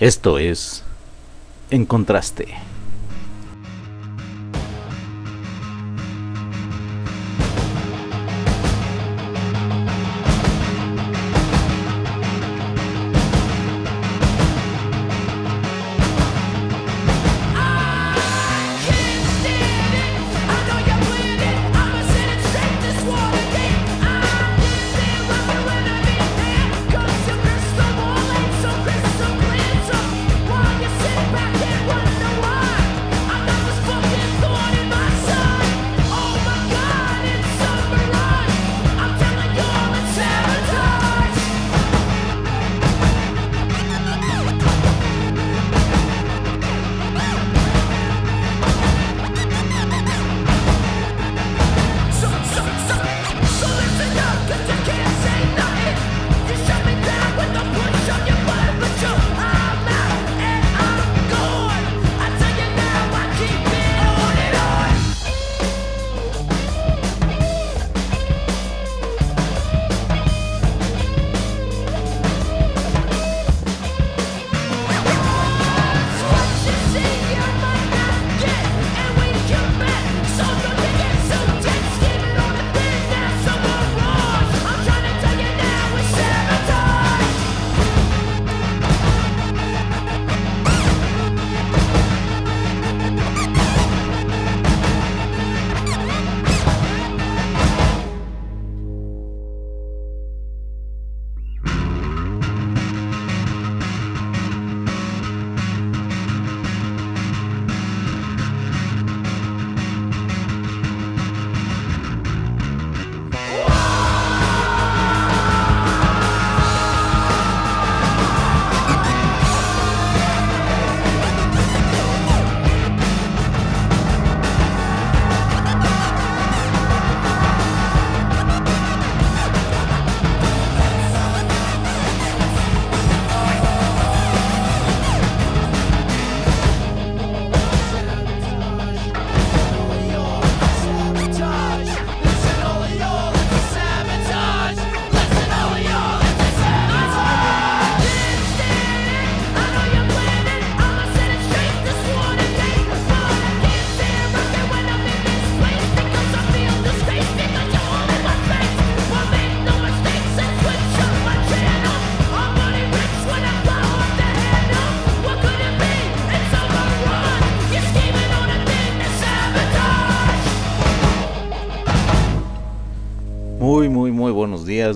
Esto es En Contraste.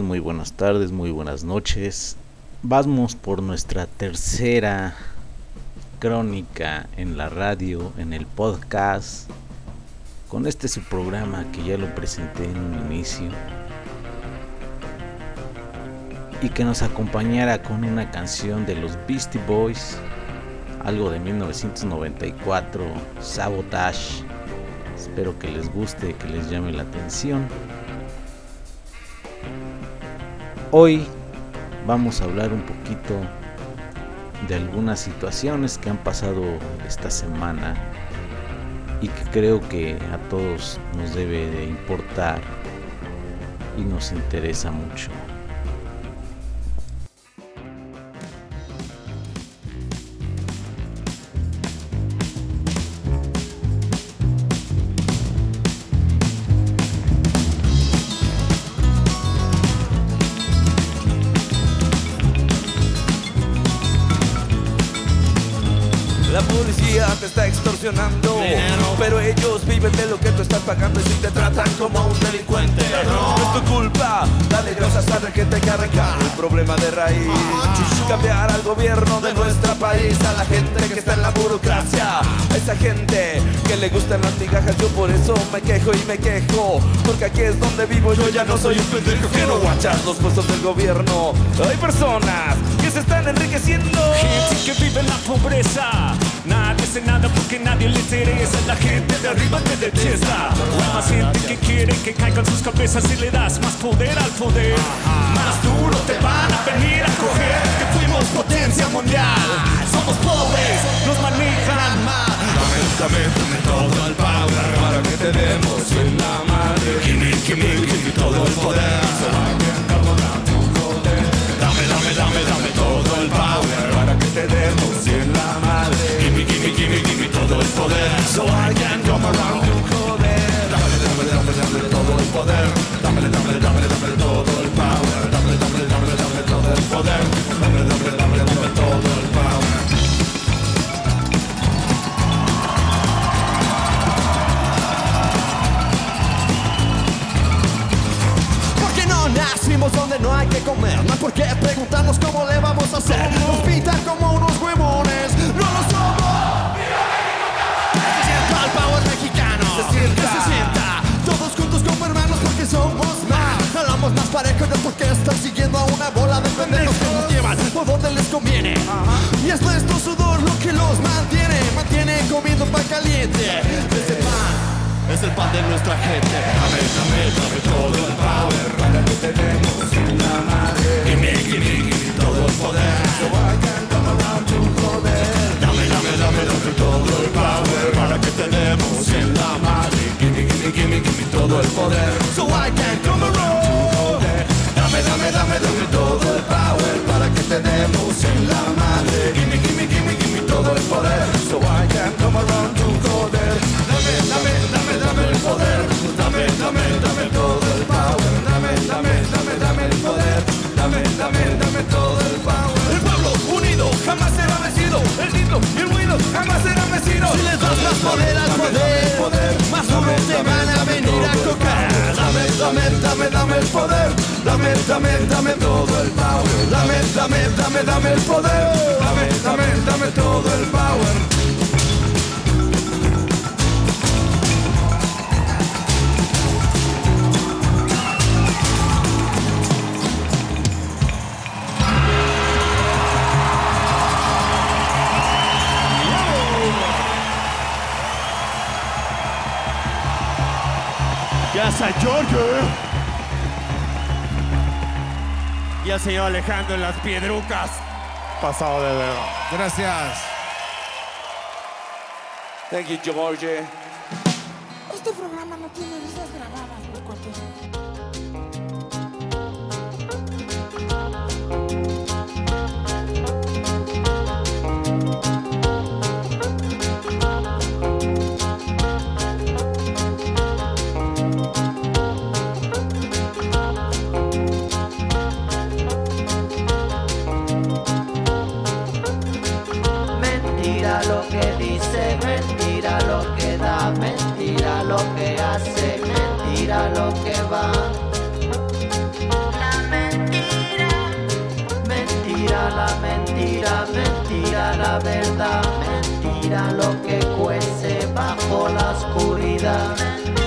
Muy buenas tardes, muy buenas noches. Vamos por nuestra tercera crónica en la radio, en el podcast, con este su programa que ya lo presenté en un inicio. Y que nos acompañara con una canción de los Beastie Boys, algo de 1994, Sabotage. Espero que les guste, que les llame la atención. Hoy vamos a hablar un poquito de algunas situaciones que han pasado esta semana y que creo que a todos nos debe de importar y nos interesa mucho. Pero ellos viven de lo que tú estás pagando y si te tratan como un delincuente. No es tu culpa, dale Dios saber que te arrancar el problema de raíz. Cambiar al gobierno de nuestro país A la gente que está en la burocracia. A esa gente que le gustan las migajas. Yo por eso me quejo y me quejo. Porque aquí es donde vivo, yo ya no soy un pendejo Que no guachas los puestos del gobierno. Hay personas que se están enriqueciendo. Gente que vive en la pobreza. Nadie hace nada porque nadie le interesa. La gente de arriba te detesta. Hay más gente que quiere que caigan sus cabezas y le das más poder al poder. Más duro te van a venir a coger. Que fuimos potencia mundial. Somos pobres, nos manejan mal. Dame, todo el power para que te demos en la madre. Gimme, gimme, gimme todo el poder. poder, so I can go around. Dámele, dámele, dámele, dámele todo el poder. Dámele, dámele, dámele, dámele todo el power. Dámele, dámele, dámele, todo el poder. Dámele, dámele, dámele, dámele todo el power. nacimos donde no hay que comer. No hay por preguntarnos cómo le vamos a hacer. Nos pintan como unos huevones. parejos no porque están siguiendo a una bola de pendejos que nos llevan por donde les conviene. Y es nuestro sudor lo que los mantiene, mantiene comiendo pan caliente. Ese pan es el pan de nuestra gente. Amén, amén, amén. dejando en las piedrucas. Pasado de verdad. Gracias. Thank you, George. hace mentira lo que va. La mentira, mentira, la mentira, mentira, la verdad, mentira lo que cuece bajo la oscuridad. mentira,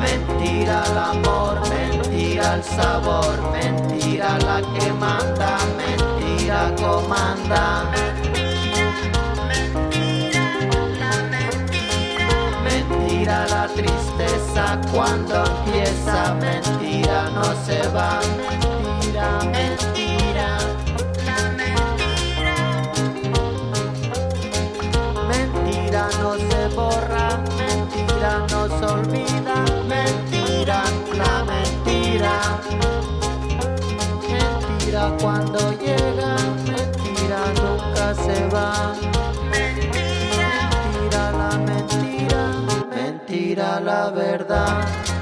Mentira el amor, mentira el sabor, mentira la que manda, mentira comanda. tristeza cuando empieza mentira no se va. Mentira mentira la mentira mentira no se borra. Mentira no se olvida. Mentira la mentira. Mentira cuando llega. Mentira nunca se va. dirá la verdad.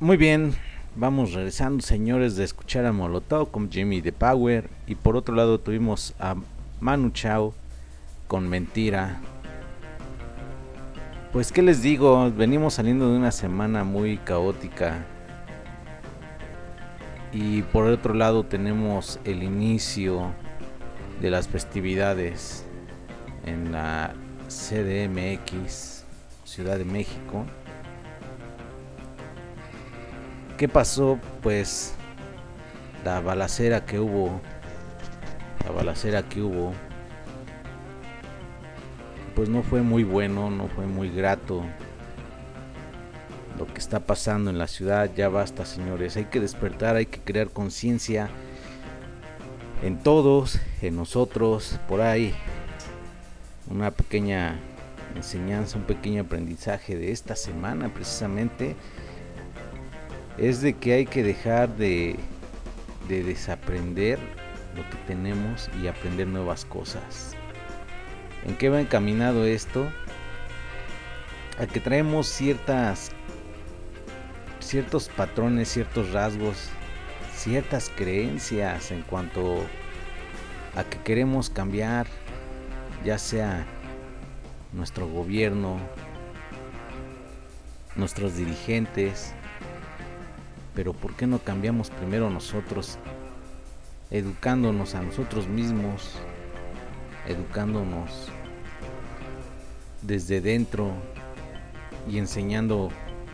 Muy bien, vamos regresando, señores, de escuchar a Molotov con Jimmy the Power. Y por otro lado tuvimos a Manu Chao con Mentira. Pues, ¿qué les digo? Venimos saliendo de una semana muy caótica. Y por otro lado tenemos el inicio de las festividades en la CDMX, Ciudad de México. ¿Qué pasó? Pues la balacera que hubo, la balacera que hubo, pues no fue muy bueno, no fue muy grato. Lo que está pasando en la ciudad, ya basta señores, hay que despertar, hay que crear conciencia en todos, en nosotros, por ahí. Una pequeña enseñanza, un pequeño aprendizaje de esta semana precisamente es de que hay que dejar de, de desaprender lo que tenemos y aprender nuevas cosas. ¿En qué va encaminado esto? A que traemos ciertas ciertos patrones, ciertos rasgos, ciertas creencias en cuanto a que queremos cambiar, ya sea nuestro gobierno, nuestros dirigentes, pero ¿por qué no cambiamos primero nosotros, educándonos a nosotros mismos, educándonos desde dentro y enseñando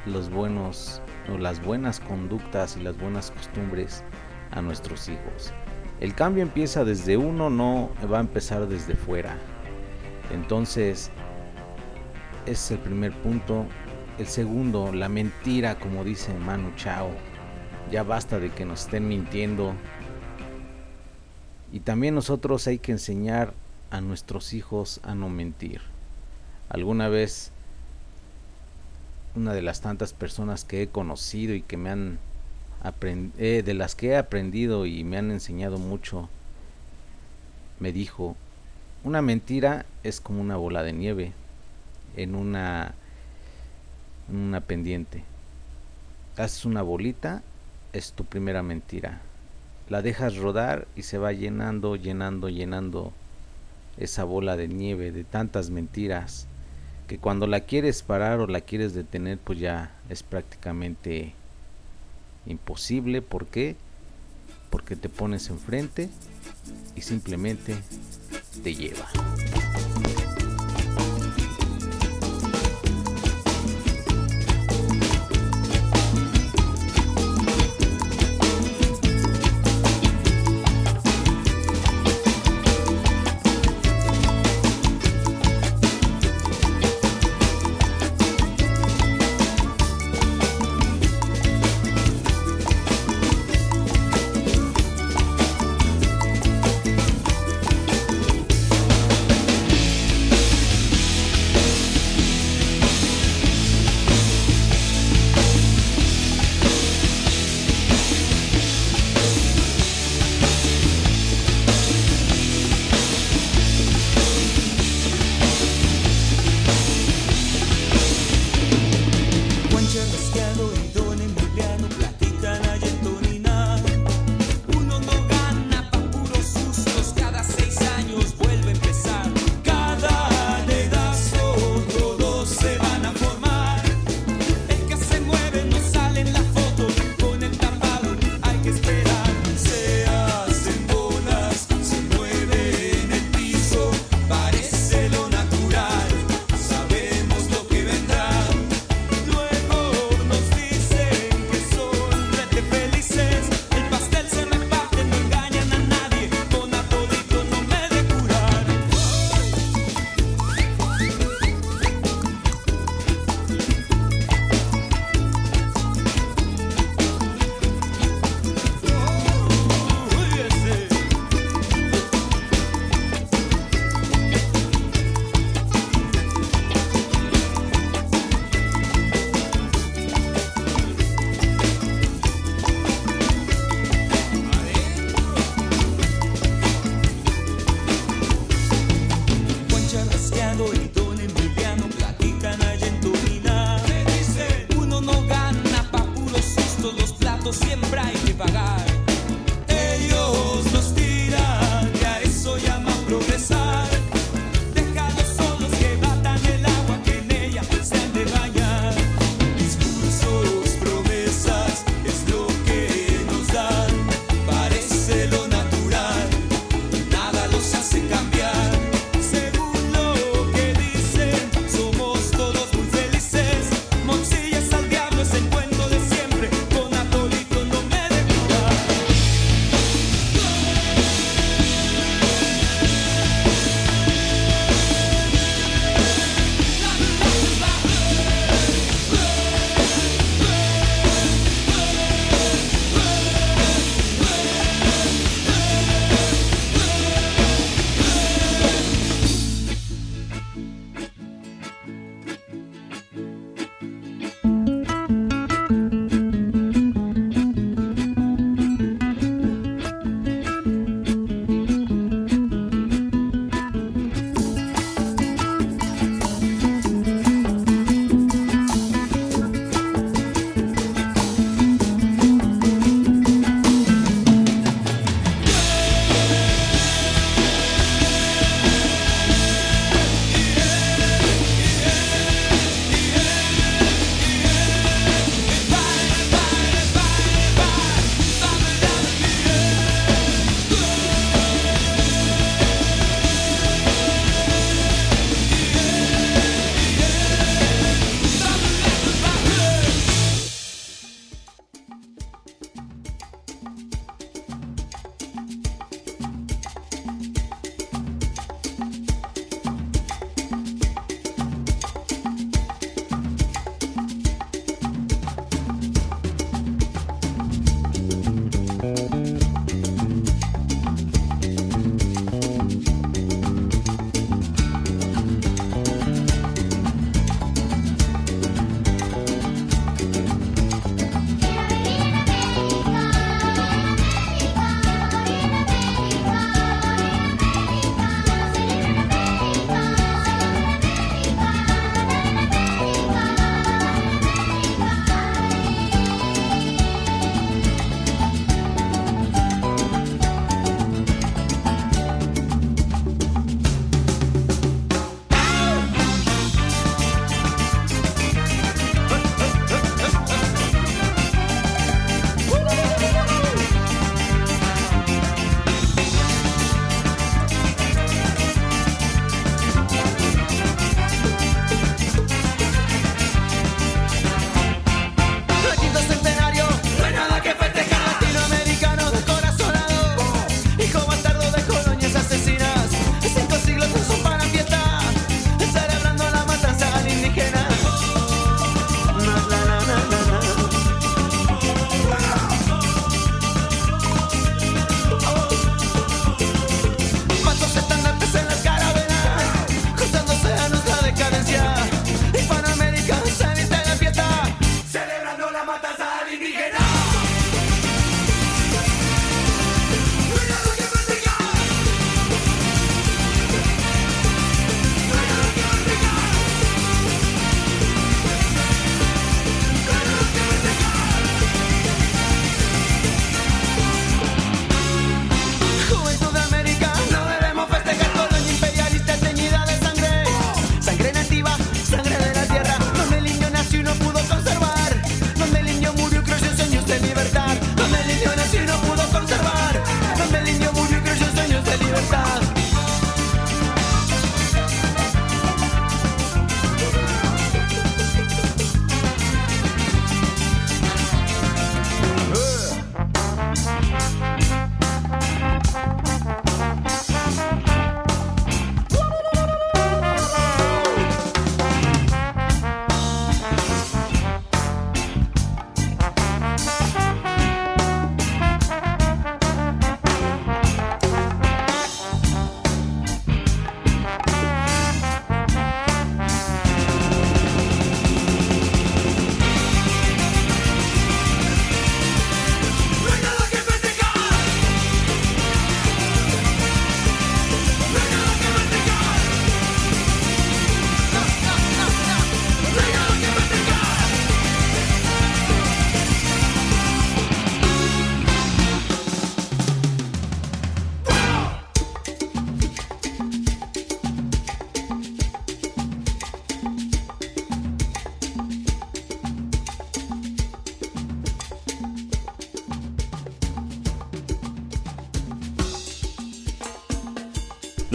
los buenos o las buenas conductas y las buenas costumbres a nuestros hijos? El cambio empieza desde uno, no va a empezar desde fuera. Entonces, ese es el primer punto. El segundo, la mentira, como dice Manu Chao. Ya basta de que nos estén mintiendo. Y también nosotros hay que enseñar a nuestros hijos a no mentir. Alguna vez una de las tantas personas que he conocido y que me han eh, de las que he aprendido y me han enseñado mucho me dijo una mentira es como una bola de nieve en una una pendiente haces una bolita es tu primera mentira la dejas rodar y se va llenando llenando llenando esa bola de nieve de tantas mentiras que cuando la quieres parar o la quieres detener pues ya es prácticamente imposible. ¿Por qué? Porque te pones enfrente y simplemente te lleva.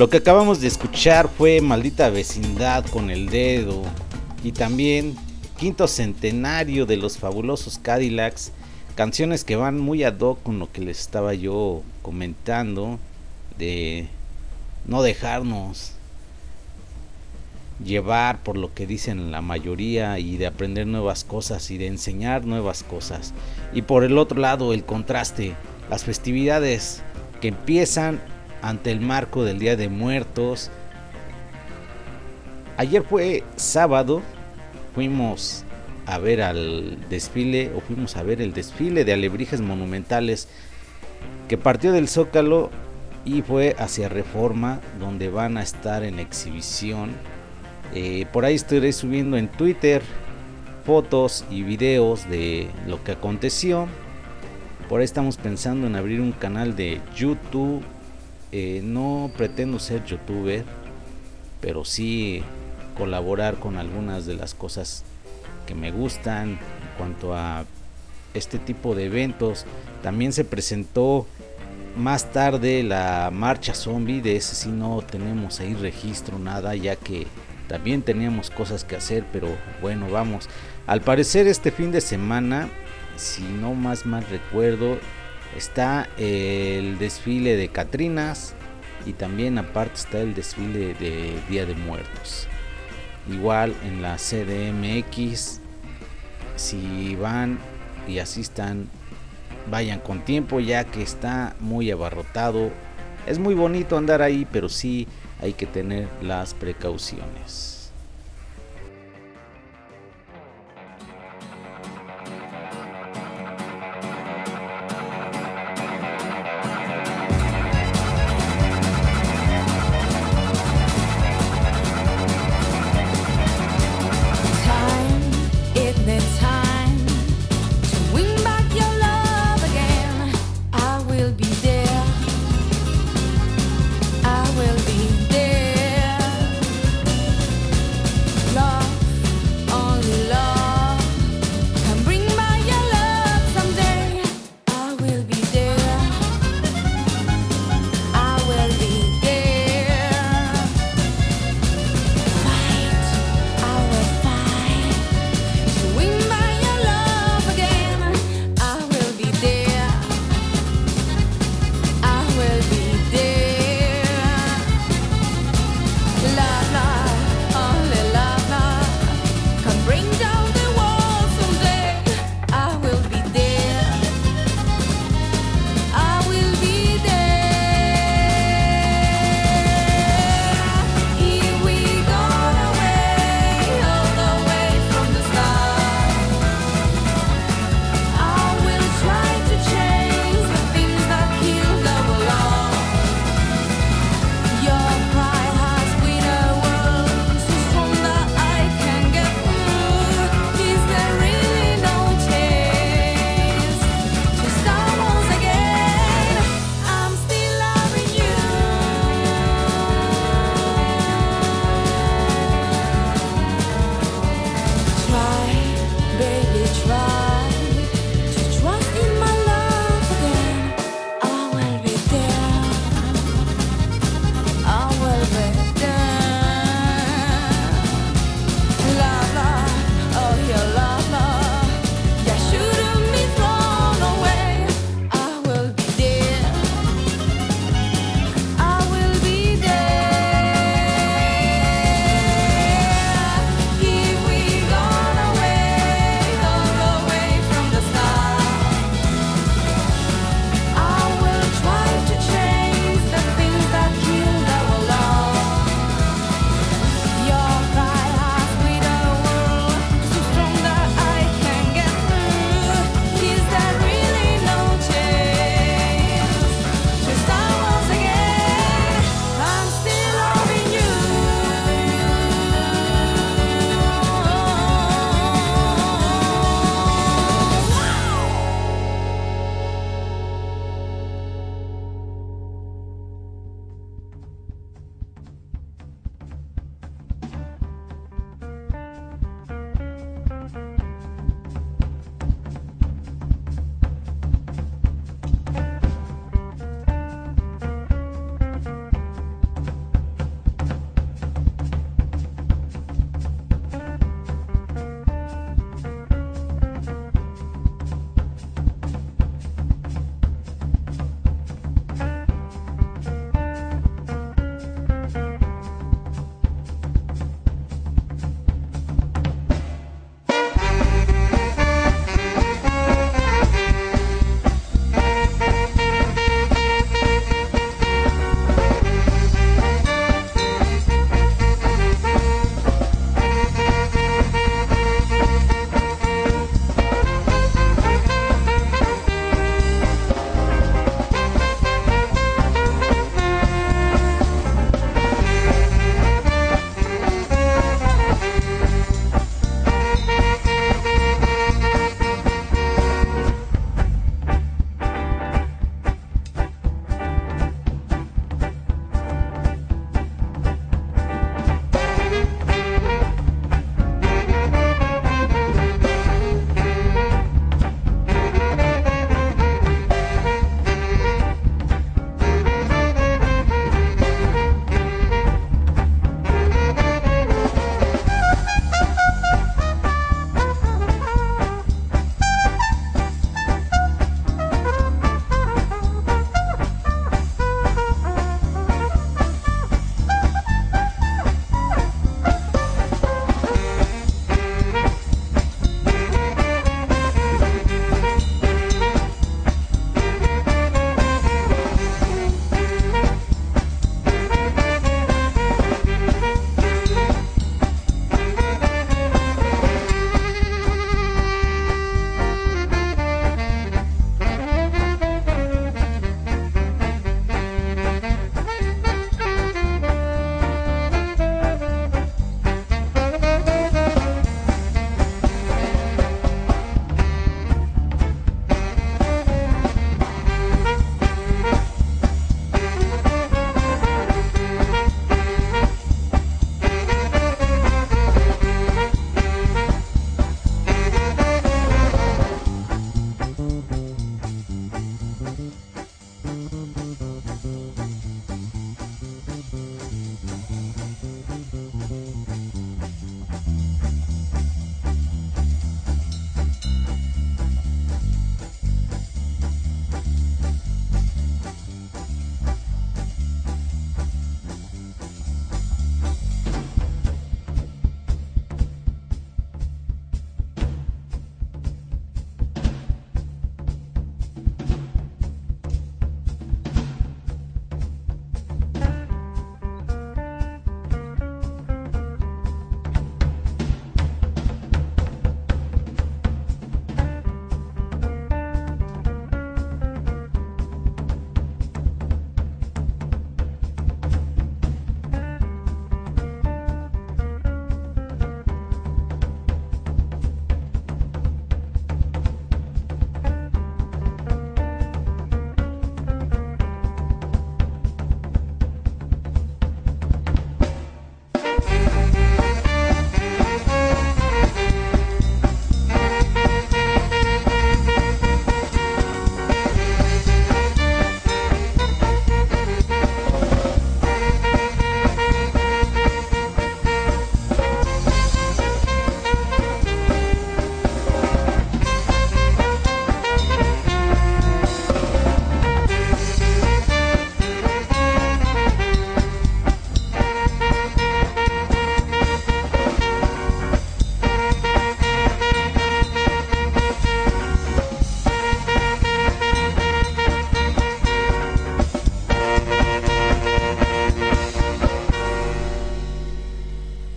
Lo que acabamos de escuchar fue Maldita Vecindad con el dedo y también Quinto Centenario de los Fabulosos Cadillacs, canciones que van muy ad hoc con lo que les estaba yo comentando de no dejarnos llevar por lo que dicen la mayoría y de aprender nuevas cosas y de enseñar nuevas cosas. Y por el otro lado, el contraste, las festividades que empiezan ante el marco del Día de Muertos. Ayer fue sábado, fuimos a ver al desfile o fuimos a ver el desfile de alebrijes monumentales que partió del Zócalo y fue hacia Reforma donde van a estar en exhibición eh, por ahí estaré subiendo en Twitter fotos y videos de lo que aconteció. Por ahí estamos pensando en abrir un canal de YouTube. Eh, no pretendo ser youtuber, pero sí colaborar con algunas de las cosas que me gustan en cuanto a este tipo de eventos. También se presentó más tarde la marcha zombie, de ese sí no tenemos ahí registro, nada, ya que también teníamos cosas que hacer, pero bueno, vamos. Al parecer este fin de semana, si no más mal recuerdo, está el desfile de Catrinas y también aparte está el desfile de Día de Muertos. Igual en la CDMX, si van y asistan, vayan con tiempo ya que está muy abarrotado. Es muy bonito andar ahí, pero sí hay que tener las precauciones.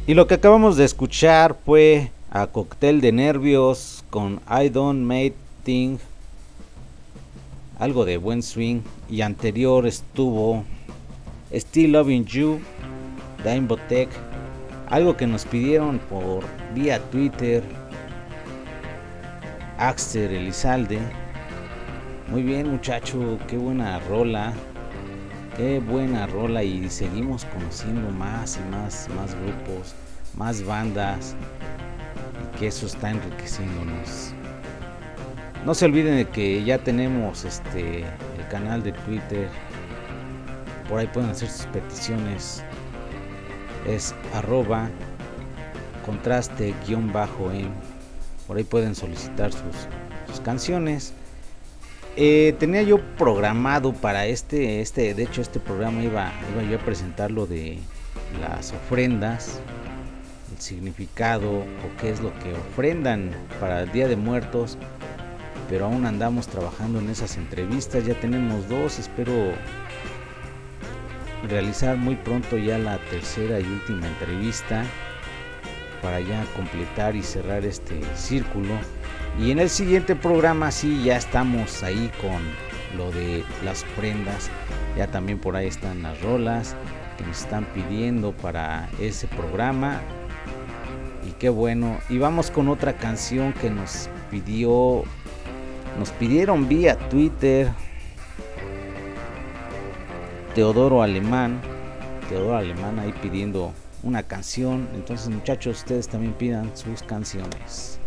Y lo que acabamos de escuchar fue a Cóctel de Nervios con I Don't Make Thing, algo de buen swing. Y anterior estuvo Still Loving You, Dimebotech, algo que nos pidieron por vía Twitter. Axter Elizalde. Muy bien muchacho, qué buena rola. Qué buena rola y seguimos conociendo más y más, más grupos, más bandas y que eso está enriqueciéndonos. No se olviden de que ya tenemos este el canal de Twitter. Por ahí pueden hacer sus peticiones. Es arroba contraste guion bajo en. Por ahí pueden solicitar sus canciones. Eh, tenía yo programado para este, este, de hecho este programa iba, iba yo a presentar lo de las ofrendas, el significado o qué es lo que ofrendan para el Día de Muertos, pero aún andamos trabajando en esas entrevistas, ya tenemos dos, espero realizar muy pronto ya la tercera y última entrevista para ya completar y cerrar este círculo. Y en el siguiente programa sí ya estamos ahí con lo de las prendas. Ya también por ahí están las rolas que nos están pidiendo para ese programa. Y qué bueno. Y vamos con otra canción que nos pidió. Nos pidieron vía Twitter. Teodoro Alemán. Teodoro Alemán ahí pidiendo una canción. Entonces muchachos, ustedes también pidan sus canciones.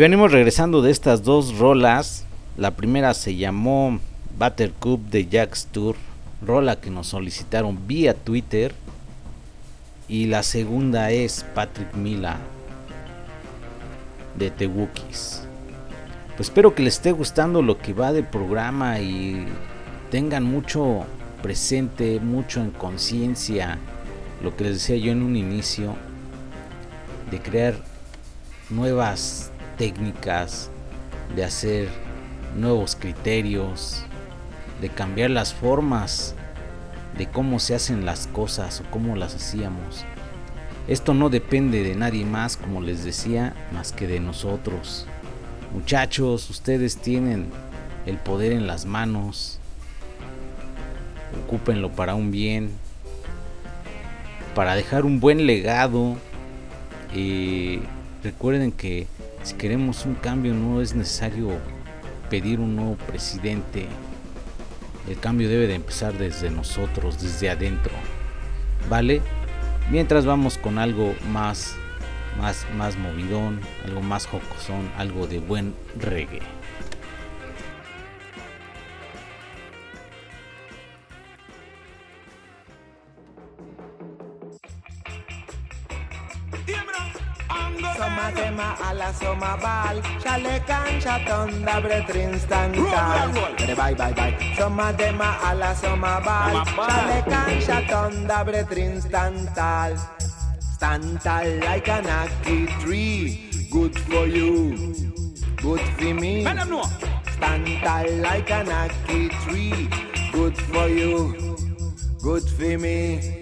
Venimos regresando de estas dos rolas. La primera se llamó Buttercup de Jack's Tour, rola que nos solicitaron vía Twitter. Y la segunda es Patrick Mila de The Wookiees. Pues espero que les esté gustando lo que va de programa y tengan mucho presente, mucho en conciencia lo que les decía yo en un inicio de crear nuevas técnicas, de hacer nuevos criterios, de cambiar las formas de cómo se hacen las cosas o cómo las hacíamos. Esto no depende de nadie más, como les decía, más que de nosotros. Muchachos, ustedes tienen el poder en las manos. Ocúpenlo para un bien, para dejar un buen legado. Y recuerden que si queremos un cambio no es necesario pedir un nuevo presidente. El cambio debe de empezar desde nosotros, desde adentro. ¿Vale? Mientras vamos con algo más más más movidón, algo más jocosón, algo de buen reggae. A la soma bal Chale cancha tonda bretrin stantal Bye bye bye bye. Soma tema a la soma bal Chale cancha tonda bretrin stantal Stantal like an aki tree. Good for you. Good for me. Stantal like an aki tree. Good for you. Good for me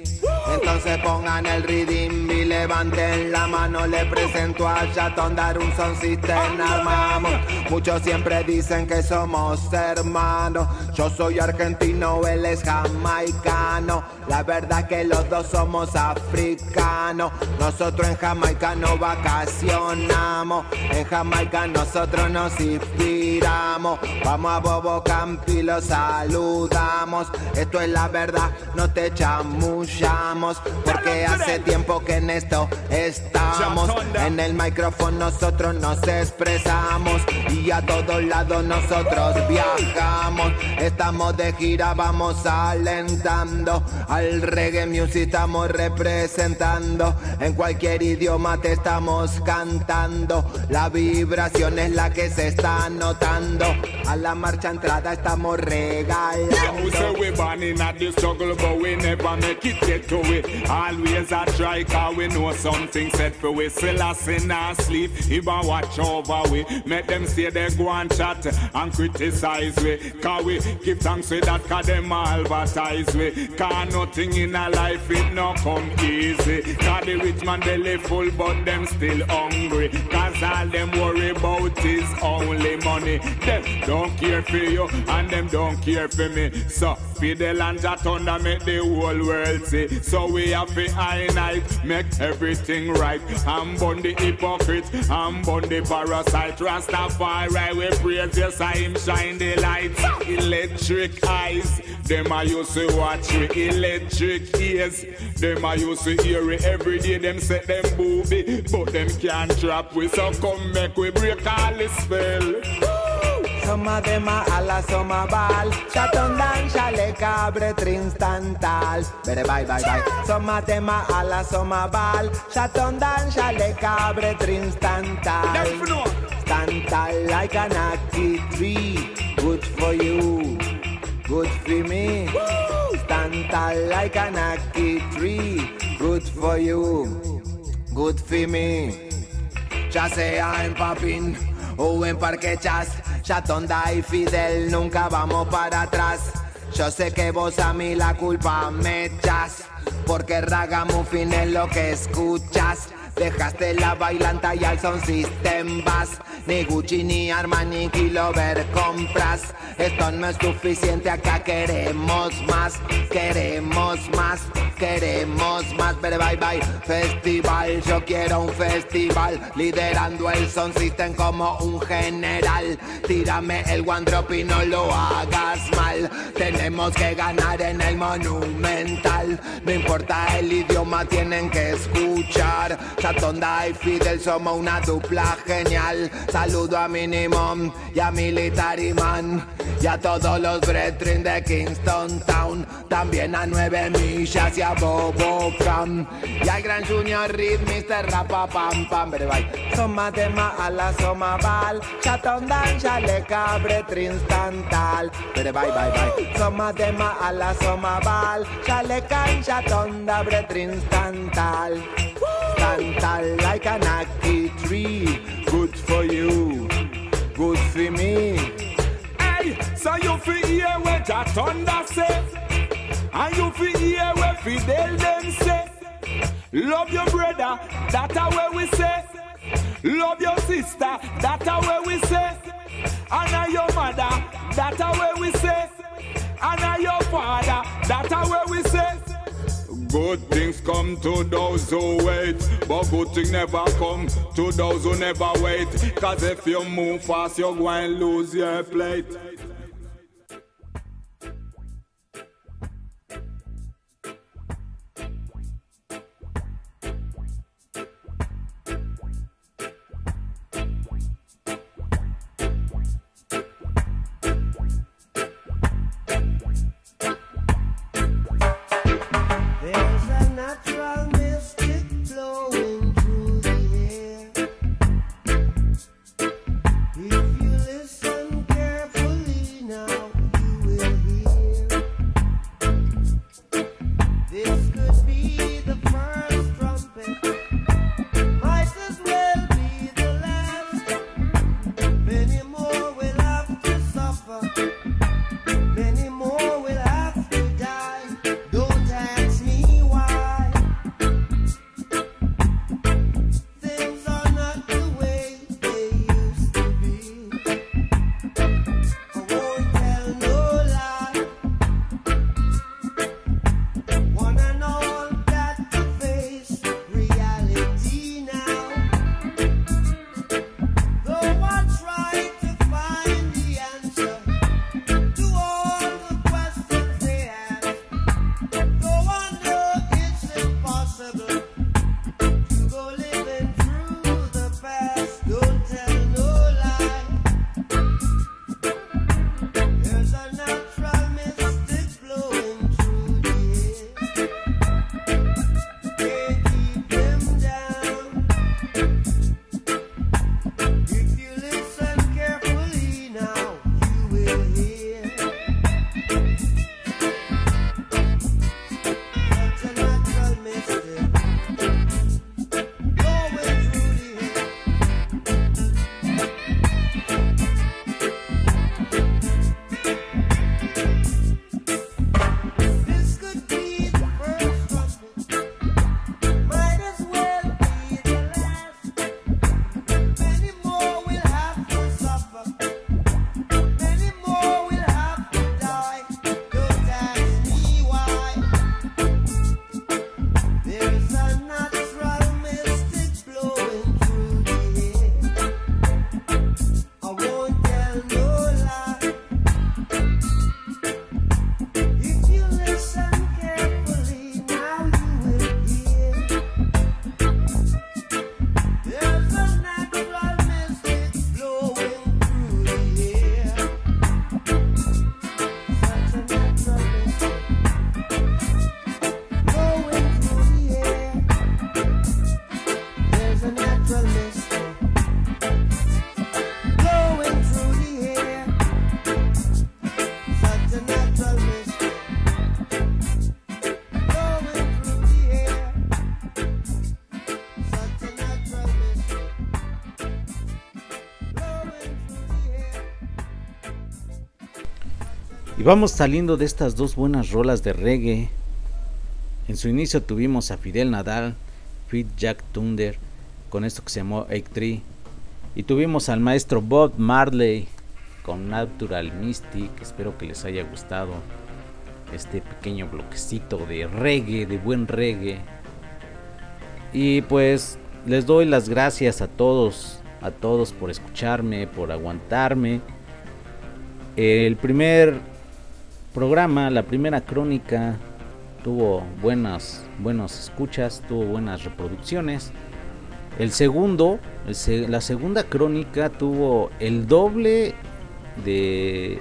entonces pongan el rhythm y levanten la mano. Le presento a Chatón dar un son system armamos. Muchos siempre dicen que somos hermanos. Yo soy argentino, él es jamaicano. La verdad que los dos somos africanos. Nosotros en Jamaica no vacacionamos. En Jamaica nosotros nos inspiramos. Vamos a Bobo Campi, lo saludamos. Esto es la verdad, no te chamullamos. Porque hace tiempo que en esto estamos. En el micrófono nosotros nos expresamos. Y a todos lados nosotros viajamos. Estamos de gira, vamos alentando. Al reggae music estamos representando. En cualquier idioma te estamos cantando. La vibración es la que se está notando. A la marcha entrada estamos regalando. We say we born in a the struggle, but we never make it get to it. Always a try, cause we know something set for we. Still a in and sleep, even watch over we. Make them say they go and chat and criticize we. Cause we give thanks with that, cause them advertise we. Cause nothing in a life it no come easy. Cause the rich man belly full, but them still hungry. Cause all them worry about is only money. Them don't care for you, and them don't care for me. So, Fidel and Jatunda make the whole world see. So we have to night, make everything right. I'm born the hypocrite, I'm born the parasite. Rastafari, we praise yes, I him shine the lights. Electric eyes, them I used to watch me. Electric ears, them I used to hear it every day. Them set them booby, but them can't trap we. So come make we break all the spell. Soma de ma a la soma bal Chatón dan chale cabre trinstantal Bere bye bye bye. Soma de ma a la soma bal Chatón dan chale cabre trinstantal Stantal like an aki tree. Good for you. Good for me. Stantal like an aki tree. Good for you. Good for me. Ya sea en Papín o en Parque Chas Chatonda y Fidel, nunca vamos para atrás. Yo sé que vos a mí la culpa me echas, porque Ragamuffin es lo que escuchas. Dejaste la bailanta y al son system vas. Ni Gucci ni Armani Kilover compras. Esto no es suficiente, acá queremos más. Queremos más, queremos más. Pero bye bye, festival. Yo quiero un festival. Liderando el son system como un general. Tírame el one drop y no lo hagas mal. Tenemos que ganar en el monumental. No importa el idioma, tienen que escuchar. Chatonda y Fidel somos una dupla genial. Saludo a Minimum y a Military Man. Y a todos los brethren de Kingston Town. También a Nueve Millas y a Bobo Cam. Y al Gran Junior Reed, Mr. Rapa Pam Pam. Bye. Soma de ala, soma bal. Chatondan, chale cabre, trinstantal. Bye bye bye. Soma de ala, soma bal. Chale can, chatonda, bre, trinstantal. Stantal like an aki tree. Good for you. Good for me. Hey, so you feel hear what Jah thunder say, and you feel hear what Fidel them say. Love your brother, that's how we say. Love your sister, that's how we say. Honor your mother, that's how we say. Honor your father, that's how we say. Good things come to those who wait, but good things never come to those who never wait. Cause if you move fast, you're going to lose your plate. Vamos saliendo de estas dos buenas rolas de reggae. En su inicio tuvimos a Fidel Nadal, Fit Jack Thunder, con esto que se llamó Egg Tree. Y tuvimos al maestro Bob Marley con Natural Mystic. Espero que les haya gustado este pequeño bloquecito de reggae, de buen reggae. Y pues les doy las gracias a todos, a todos por escucharme, por aguantarme. El primer programa, la primera crónica, tuvo buenas, buenas escuchas, tuvo buenas reproducciones. El segundo, la segunda crónica tuvo el doble de,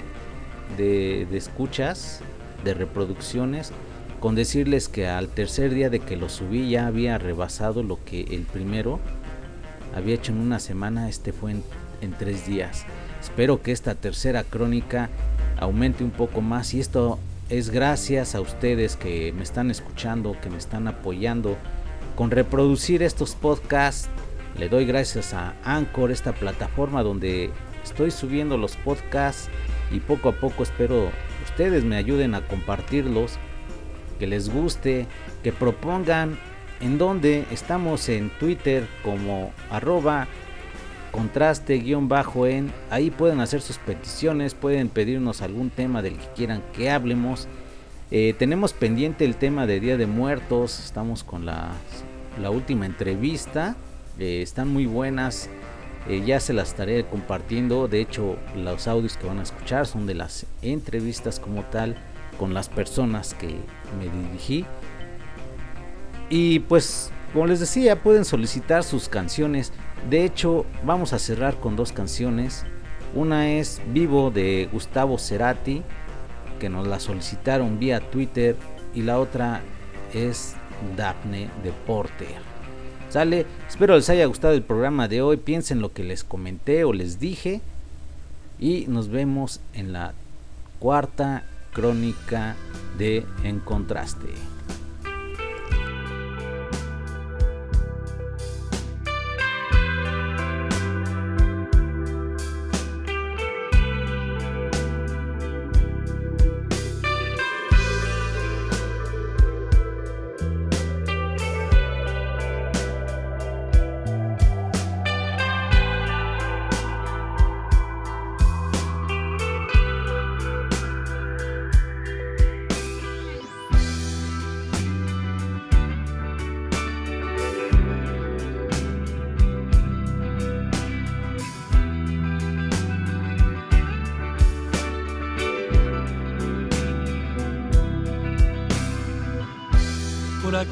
de, de escuchas, de reproducciones, con decirles que al tercer día de que lo subí ya había rebasado lo que el primero había hecho en una semana, este fue en, en tres días. Espero que esta tercera crónica aumente un poco más y esto es gracias a ustedes que me están escuchando, que me están apoyando con reproducir estos podcasts. Le doy gracias a Anchor, esta plataforma donde estoy subiendo los podcasts y poco a poco espero ustedes me ayuden a compartirlos, que les guste, que propongan en donde estamos en Twitter como arroba contraste guion bajo en ahí pueden hacer sus peticiones pueden pedirnos algún tema del que quieran que hablemos. Eh, tenemos pendiente el tema de Día de Muertos estamos con la, última entrevista Eh, están muy buenas Eh, ya se las estaré compartiendo de hecho los audios que van a escuchar son de las entrevistas como tal con las personas que me dirigí. Y pues, como les decía, pueden solicitar sus canciones. De hecho, vamos a cerrar con dos canciones. Una es Vivo de Gustavo Cerati, que nos la solicitaron vía Twitter. Y la otra es Daphne de Porter. Sale, espero les haya gustado el programa de hoy. Piensen lo que les comenté o les dije. Y nos vemos en la cuarta crónica de En Contraste.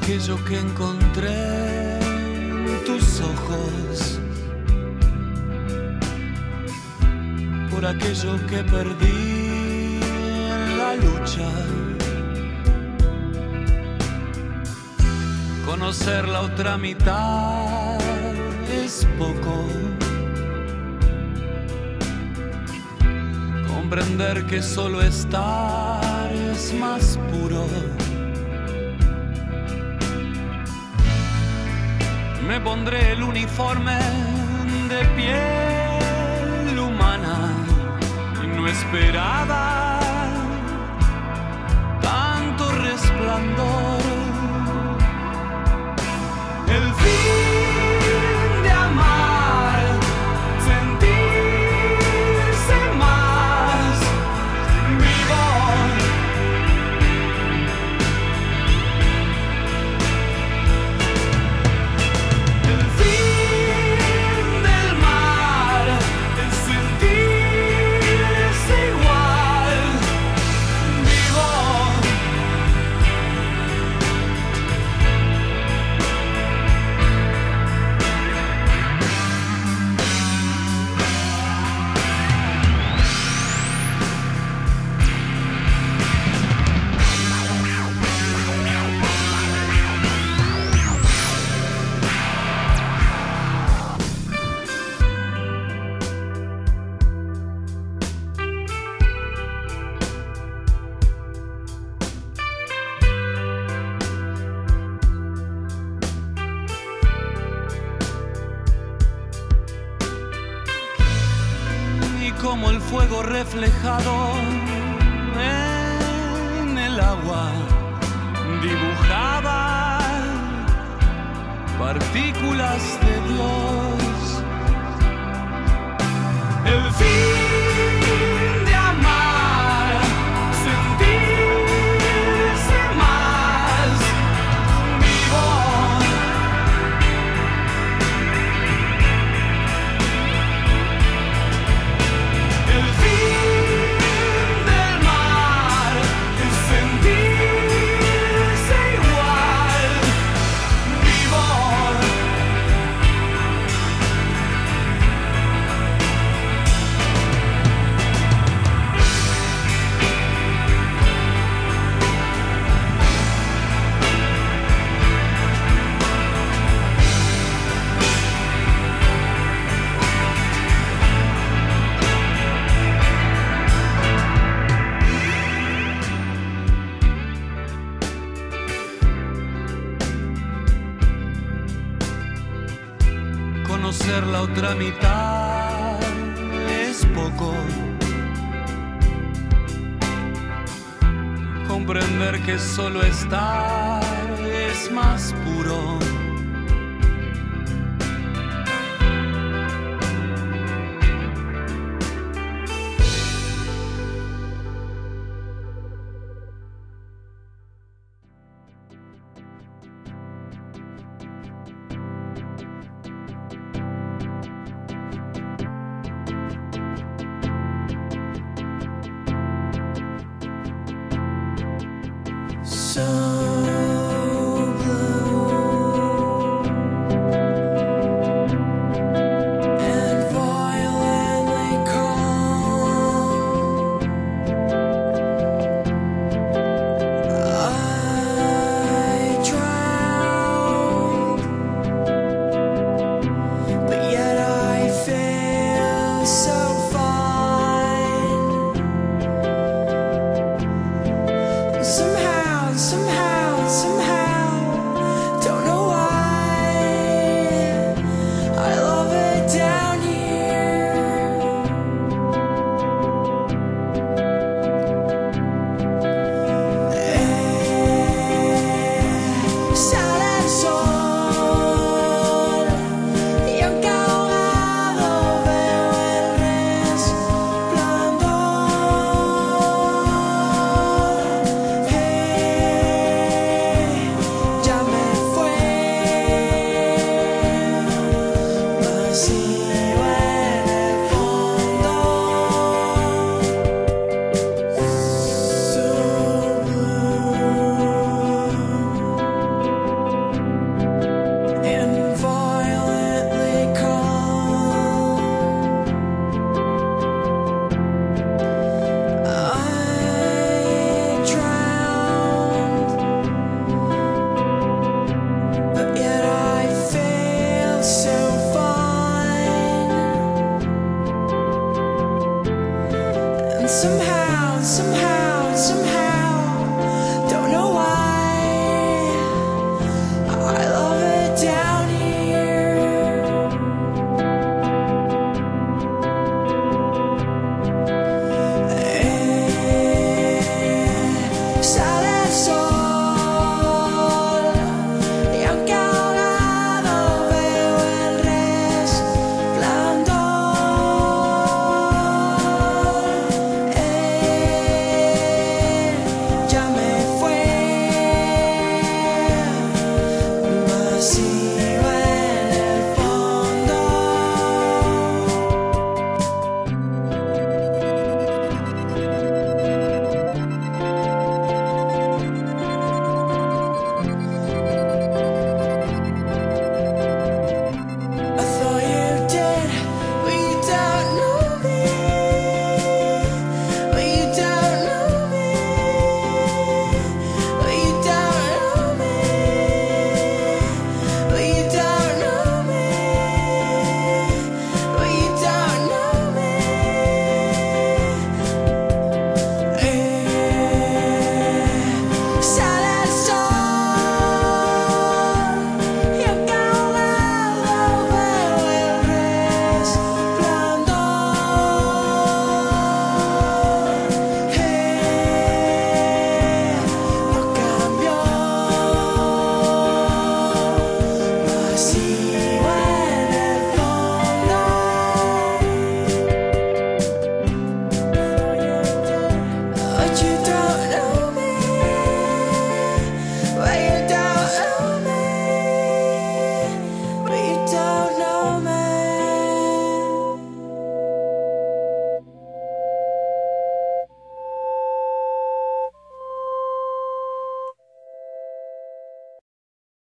Aquello que encontré en tus ojos, por aquello que perdí en la lucha. Conocer la otra mitad es poco. Comprender que solo estar es más puro. Me pondré el uniforme de piel humana y no esperaba tanto resplandor. El fin fuego reflejado en el agua dibujaba partículas de Dios. El fin